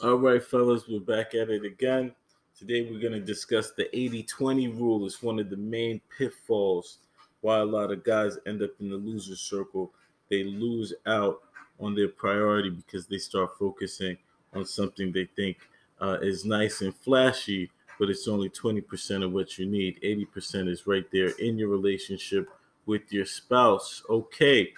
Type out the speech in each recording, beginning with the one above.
All right, fellas, we're back at it again. Today we're going to discuss the 80 20 rule. It's one of the main pitfalls why a lot of guys end up in the loser circle. They lose out on their priority because they start focusing on something they think uh, is nice and flashy, but it's only 20% of what you need. 80% is right there in your relationship with your spouse. Okay.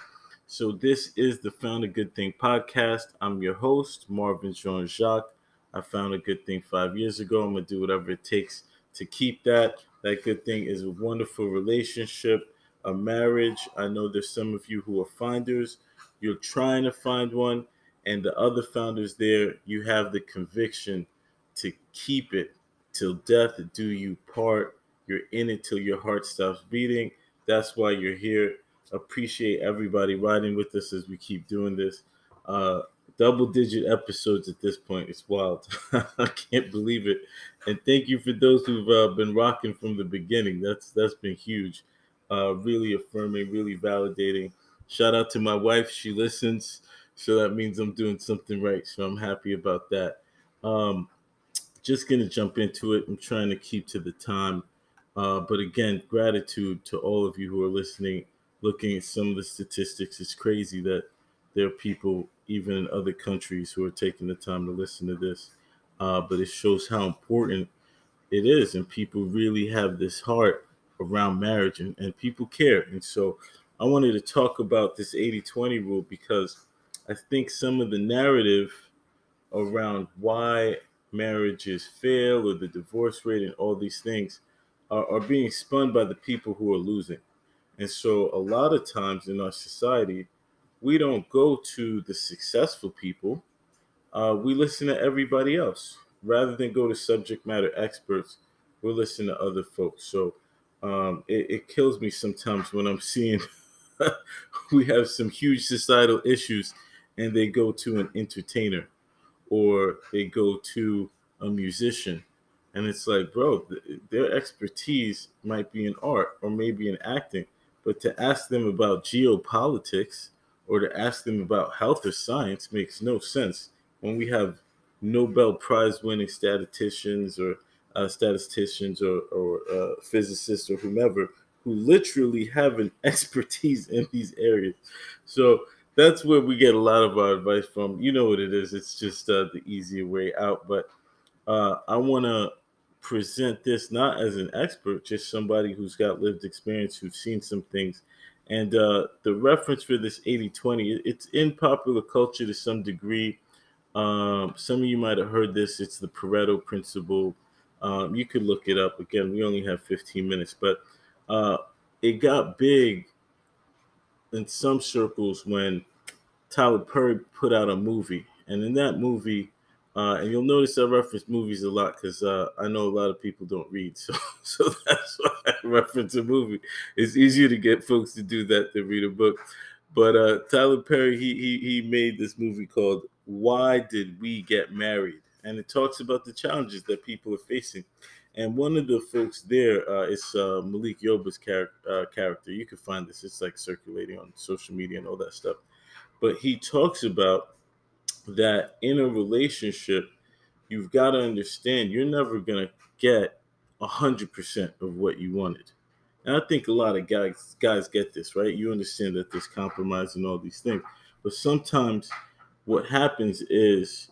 So this is the Found a Good Thing podcast. I'm your host, Marvin Jean Jacques. I found a good thing five years ago. I'm gonna do whatever it takes to keep that. That good thing is a wonderful relationship, a marriage. I know there's some of you who are finders. You're trying to find one, and the other founders there, you have the conviction to keep it till death do you part. You're in it till your heart stops beating. That's why you're here appreciate everybody riding with us as we keep doing this. Uh, double digit episodes at this point. It's wild. I can't believe it. And thank you for those who've uh, been rocking from the beginning. That's that's been huge. Uh, really affirming, really validating. Shout out to my wife. She listens, so that means I'm doing something right. So I'm happy about that. Um, just gonna jump into it. I'm trying to keep to the time. Uh, but again, gratitude to all of you who are listening looking at some of the statistics, it's crazy that there are people even in other countries who are taking the time to listen to this. Uh, but it shows how important it is, and people really have this heart around marriage, and, and people care. And so, I wanted to talk about this 80 20 rule because I think some of the narrative around why marriages fail or the divorce rate and all these things are, are being spun by the people who are losing. And so, a lot of times in our society, we don't go to the successful people. Uh, we listen to everybody else rather than go to subject matter experts. We're listening to other folks. So, um, it, it kills me sometimes when I'm seeing we have some huge societal issues and they go to an entertainer or they go to a musician and it's like bro their expertise might be in art or maybe in acting but to ask them about geopolitics or to ask them about health or science makes no sense when we have Nobel Prize winning statisticians or uh, statisticians or, or uh, physicists or whomever who literally have an expertise in these areas. So that's where we get a lot of our advice from. You know what it is. It's just uh, the easier way out. But uh, I want to present this not as an expert, just somebody who's got lived experience, who's seen some things. And uh, the reference for this 80 20, it's in popular culture to some degree. Um, some of you might have heard this. It's the Pareto principle. Um, you could look it up. Again, we only have 15 minutes, but uh, it got big in some circles when Tyler Perry put out a movie. And in that movie, uh, and you'll notice I reference movies a lot because uh, I know a lot of people don't read, so so that's why I reference a movie. It's easier to get folks to do that than read a book. But uh, Tyler Perry, he, he he made this movie called "Why Did We Get Married," and it talks about the challenges that people are facing. And one of the folks there uh, is uh, Malik Yoba's char- uh, character. You can find this; it's like circulating on social media and all that stuff. But he talks about that in a relationship, you've got to understand you're never going to get 100% of what you wanted. And I think a lot of guys guys get this, right? You understand that there's compromise and all these things. But sometimes what happens is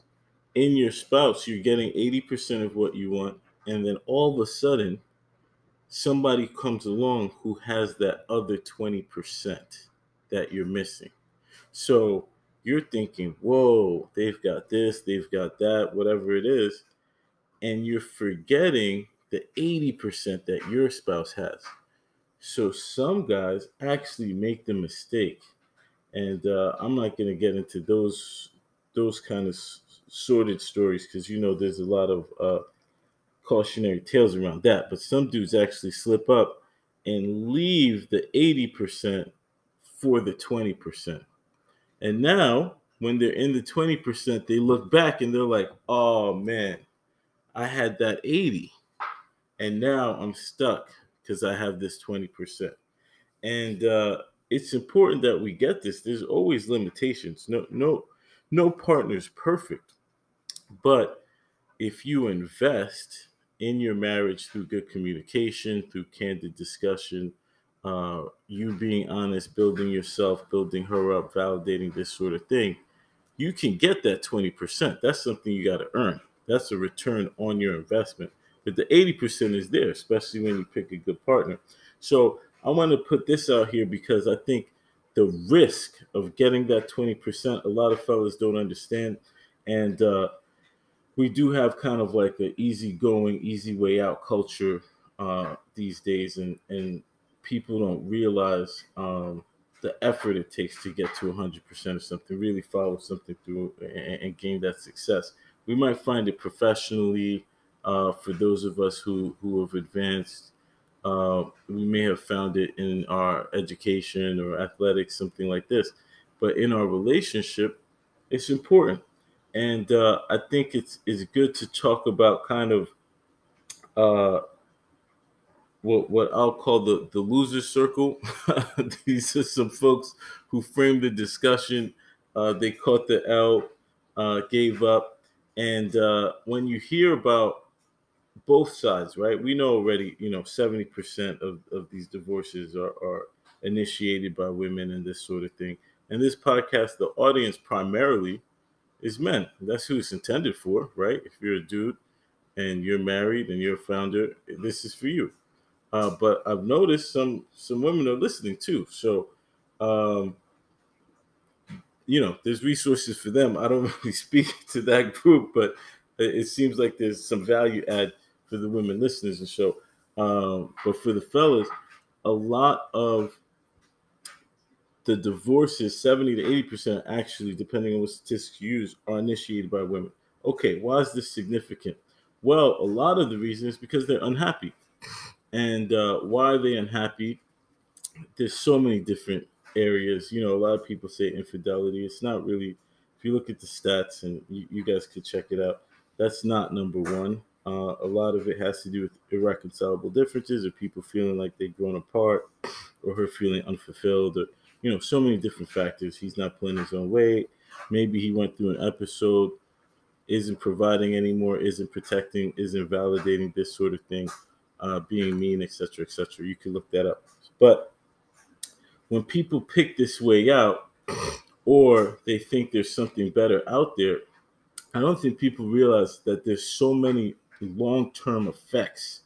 in your spouse, you're getting 80% of what you want, and then all of a sudden somebody comes along who has that other 20% that you're missing. So you're thinking, whoa, they've got this, they've got that, whatever it is. And you're forgetting the 80% that your spouse has. So some guys actually make the mistake. And uh, I'm not going to get into those those kind of sordid stories because you know there's a lot of uh, cautionary tales around that. But some dudes actually slip up and leave the 80% for the 20%. And now, when they're in the 20%, they look back and they're like, oh man, I had that 80. And now I'm stuck because I have this 20%. And uh, it's important that we get this. There's always limitations. No, no, no partner is perfect. But if you invest in your marriage through good communication, through candid discussion, uh, you being honest, building yourself, building her up, validating this sort of thing, you can get that 20%. That's something you got to earn. That's a return on your investment. But the 80% is there, especially when you pick a good partner. So I want to put this out here because I think the risk of getting that 20%, a lot of fellas don't understand. And uh, we do have kind of like an easy going, easy way out culture uh, these days. And, and people don't realize um, the effort it takes to get to 100% of something, really follow something through and, and gain that success. We might find it professionally uh, for those of us who, who have advanced. Uh, we may have found it in our education or athletics, something like this. But in our relationship, it's important. And uh, I think it's, it's good to talk about kind of uh, what what I'll call the the loser circle. These are some folks who framed the discussion. Uh, they caught the L, uh, gave up, and uh, when you hear about both sides, right? We know already, you know, seventy percent of of these divorces are, are initiated by women and this sort of thing. And this podcast, the audience primarily is men. That's who it's intended for, right? If you're a dude and you're married and you're a founder, this is for you. Uh, but I've noticed some some women are listening too. So, um, you know, there's resources for them. I don't really speak to that group, but it, seems like there's some value add for the women listeners. And so, um, but for the fellas, a lot of the divorces, 70 to 80 percent, actually, depending on what statistics you use, are initiated by women. Okay, why is this significant? Well, a lot of the reason is because they're unhappy and uh, why are they unhappy? There's so many different areas. You know, a lot of people say infidelity. It's not really. If you look at the stats, and you, you guys could check it out, that's not number one. Uh, a lot of it has to do with irreconcilable differences, or people feeling like they've grown apart, or her feeling unfulfilled, or you know, so many different factors. He's not pulling his own weight. Maybe he went through an episode, isn't providing anymore, isn't protecting, isn't validating this sort of thing uh, being mean, etc., etc. You can look that up. But when people pick this way out, or they think there's something better out there, I don't think people realize that there's so many long-term effects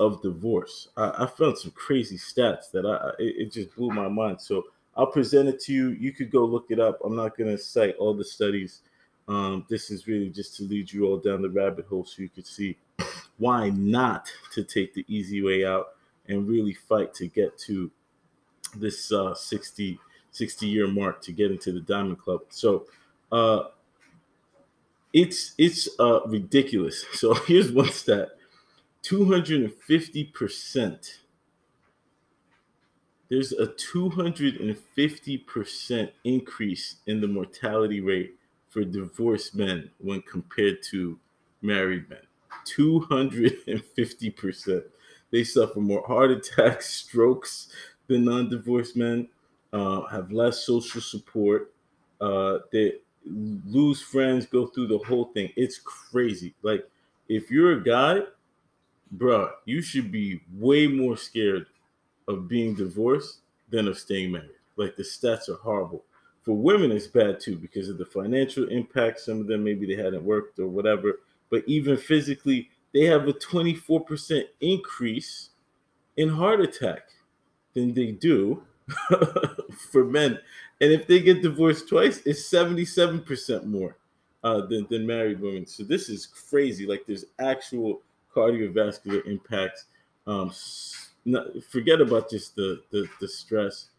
of divorce. I, I found some crazy stats that I it, it just blew my mind. So I'll present it to you. You could go look it up. I'm not going to cite all the studies. Um, this is really just to lead you all down the rabbit hole so you could see why not to take the easy way out and really fight to get to this uh, 60, 60 year mark to get into the Diamond Club? So, uh, it's it's uh, ridiculous. So here's one stat: 250 percent. There's a 250 percent increase in the mortality rate for divorced men when compared to married men. 250%. They suffer more heart attacks, strokes than non divorced men, uh, have less social support. Uh, they lose friends, go through the whole thing. It's crazy. Like, if you're a guy, bruh, you should be way more scared of being divorced than of staying married. Like, the stats are horrible. For women, it's bad too because of the financial impact. Some of them maybe they hadn't worked or whatever but even physically, they have a 24% increase in heart attack than they do for men. And if they get divorced twice, it's 77% more uh, than, than married women. So this is crazy. Like there's actual cardiovascular impacts. Um, not, forget about just the, the, the stress.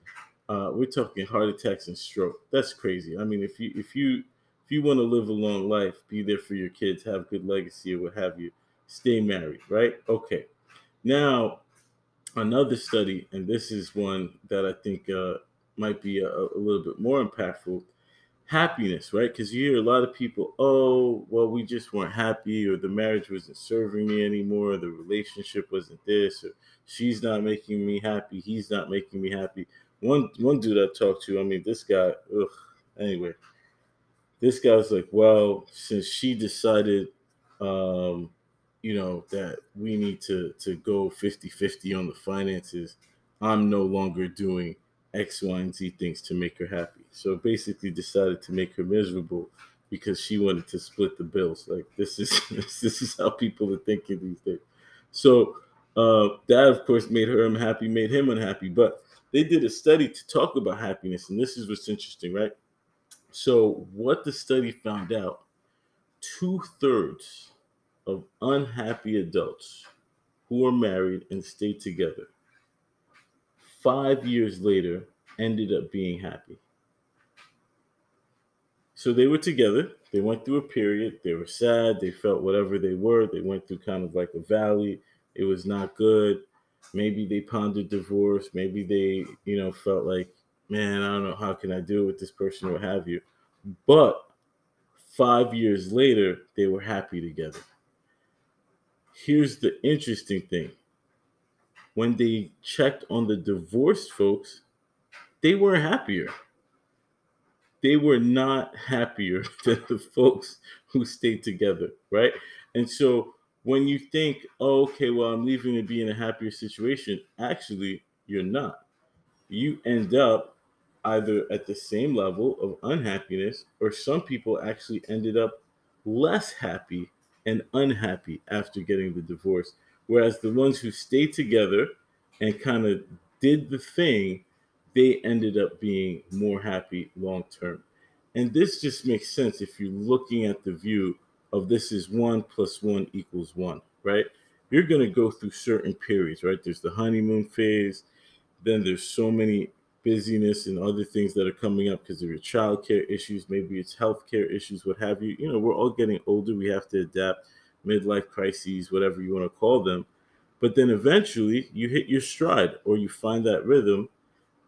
Uh, we're talking heart attacks and stroke. That's crazy. I mean, if you if you you want to live a long life, be there for your kids, have good legacy, or what have you, stay married, right? Okay. Now, another study, and this is one that I think uh, might be a, a little bit more impactful happiness, right? Because you hear a lot of people, oh, well, we just weren't happy, or the marriage wasn't serving me anymore, the relationship wasn't this, or she's not making me happy, he's not making me happy. One one dude I talked to, I mean, this guy, ugh, anyway, this guy's like, well, since she decided, um, you know, that we need to to go 50-50 on the finances, I'm no longer doing X, Y, and Z things to make her happy. So basically decided to make her miserable because she wanted to split the bills. Like this is this is how people are thinking these days. So uh, that of course made her unhappy, made him unhappy. But they did a study to talk about happiness, and this is what's interesting, right? So what the study found out, two thirds of unhappy adults who are married and stayed together five years later ended up being happy. So they were together. They went through a period. They were sad. They felt whatever they were. They went through kind of like a valley. It was not good. Maybe they pondered divorce. Maybe they, you know, felt like, man, I don't know how can I deal with this person or what have you. But five years later, they were happy together. Here's the interesting thing when they checked on the divorced folks, they were happier. They were not happier than the folks who stayed together, right? And so when you think, oh, okay, well, I'm leaving to be in a happier situation, actually, you're not. You end up either at the same level of unhappiness, or some people actually ended up less happy and unhappy after getting the divorce Whereas the ones who stayed together and kind of did the thing, they ended up being more happy long term. And this just makes sense if you're looking at the view of this is one plus one equals one, right? You're going to go through certain periods, right? There's the honeymoon phase, then there's so many busyness and other things that are coming up because of your childcare issues, maybe it's healthcare issues, what have you. You know, we're all getting older. We have to adapt midlife crises, whatever you want to call them. But then eventually you hit your stride or you find that rhythm,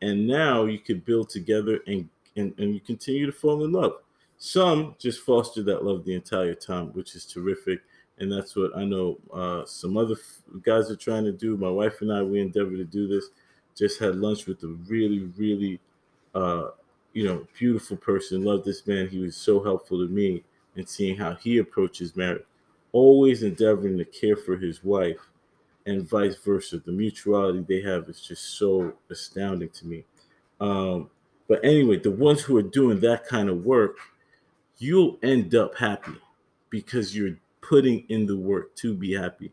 and now you can build together and, and, and you continue to fall in love. Some just foster that love the entire time, which is terrific. And that's what I know uh, some other guys are trying to do. My wife and I, we endeavor to do this. Just had lunch with a really, really, uh, you know, beautiful person. Love this man. He was so helpful to me and seeing how he approaches marriage always endeavoring to care for his wife and vice versa. The mutuality they have is just so astounding to me. Um, but anyway, the ones who are doing that kind of work, you'll end up happy because you're putting in the work to be happy.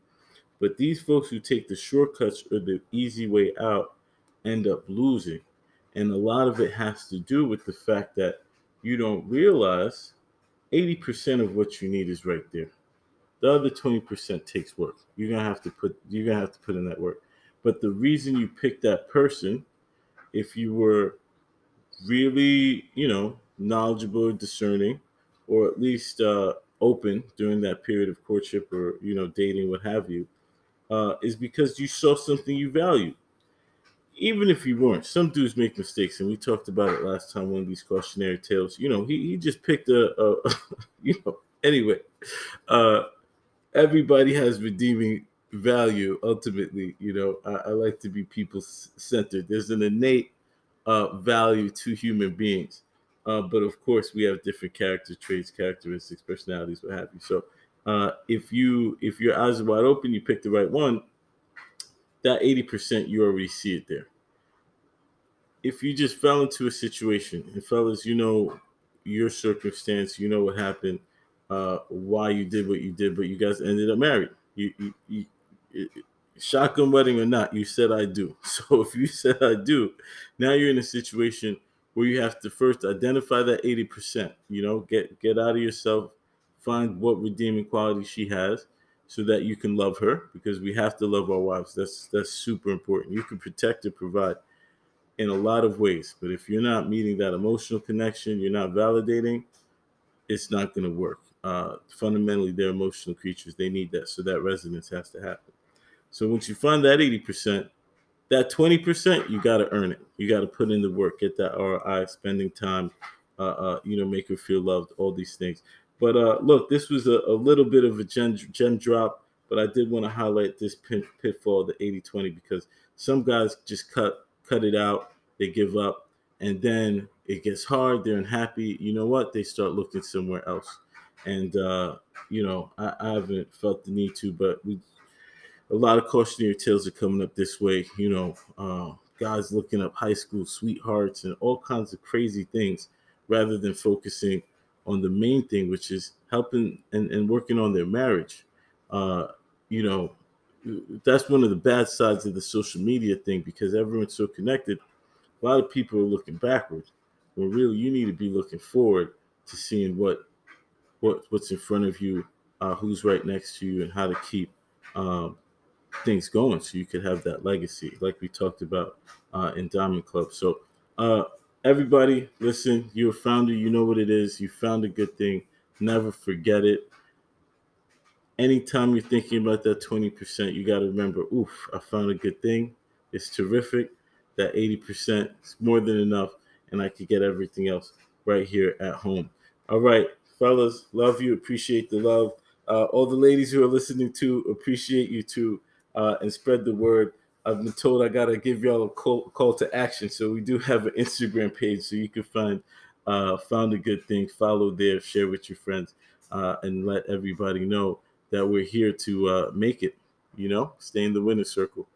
But these folks who take the shortcuts or the easy way out end up losing. And a lot of it has to do with the fact that you don't realize 80% of what you need is right there. The other 20% takes work. You're gonna have to put you're gonna have to put in that work. But the reason you pick that person, if you were really, you know, knowledgeable, discerning, or at least uh, open during that period of courtship or you know dating, what have you, uh, is because you saw something you value. Even if you weren't, some dudes make mistakes, and we talked about it last time. One of these cautionary tales. You know, he, he just picked a, a you know. Anyway, uh, everybody has redeeming value ultimately you know i, I like to be people centered there's an innate uh, value to human beings uh, but of course we have different character traits characteristics personalities what have you so uh, if you if your eyes are wide open you pick the right one that 80% you already see it there if you just fell into a situation and fellas you know your circumstance you know what happened uh, why you did what you did, but you guys ended up married. You, you, you, you, shotgun wedding or not, you said I do. So if you said I do, now you're in a situation where you have to first identify that 80%, you know, get get out of yourself, find what redeeming quality she has so that you can love her because we have to love our wives. That's that's super important. You can protect and provide in a lot of ways, but if you're not meeting that emotional connection, you're not validating, it's not going to work uh, fundamentally they're emotional creatures. They need that. So that resonance has to happen. So once you find that 80%, that 20%, you got to earn it. You got to put in the work, get that ROI, spending time, uh, uh, you know, make her feel loved, all these things. But uh, look, this was a, a little bit of a gem, gem drop, but I did want to highlight this pit, pitfall, the 80 20, because some guys just cut cut it out, they give up, and then it gets hard, they're unhappy. You know what? They start looking somewhere else. And uh, you know, I, I haven't felt the need to, but we a lot of cautionary tales are coming up this way. You know, uh, guys looking up high school sweethearts and all kinds of crazy things rather than focusing on the main thing, which is helping and, and working on their marriage. Uh, you know, that's one of the bad sides of the social media thing because everyone's so connected. A lot of people are looking backwards, when really you need to be looking forward to seeing what what what's in front of you, uh, who's right next to you, and how to keep um, things going so you could have that legacy, like we talked about uh, in Diamond Club. So, uh, everybody, listen, you're a founder, you know what it is. You found a good thing, never forget it. Anytime you're thinking about that 20%, you got to remember, oof, I found a good thing. It's terrific. That 80% is more than enough, and I could get everything else right here at home. All right, fellas, love you, appreciate the love. Uh, all the ladies who are listening to, appreciate you too uh, and spread the word. I've been told I gotta give y'all a call, call to action, so we do have an Instagram page, so you can find uh, found a good thing, follow there, share with your friends, uh, and let everybody know that we're here to uh, make it. You know, stay in the winner circle.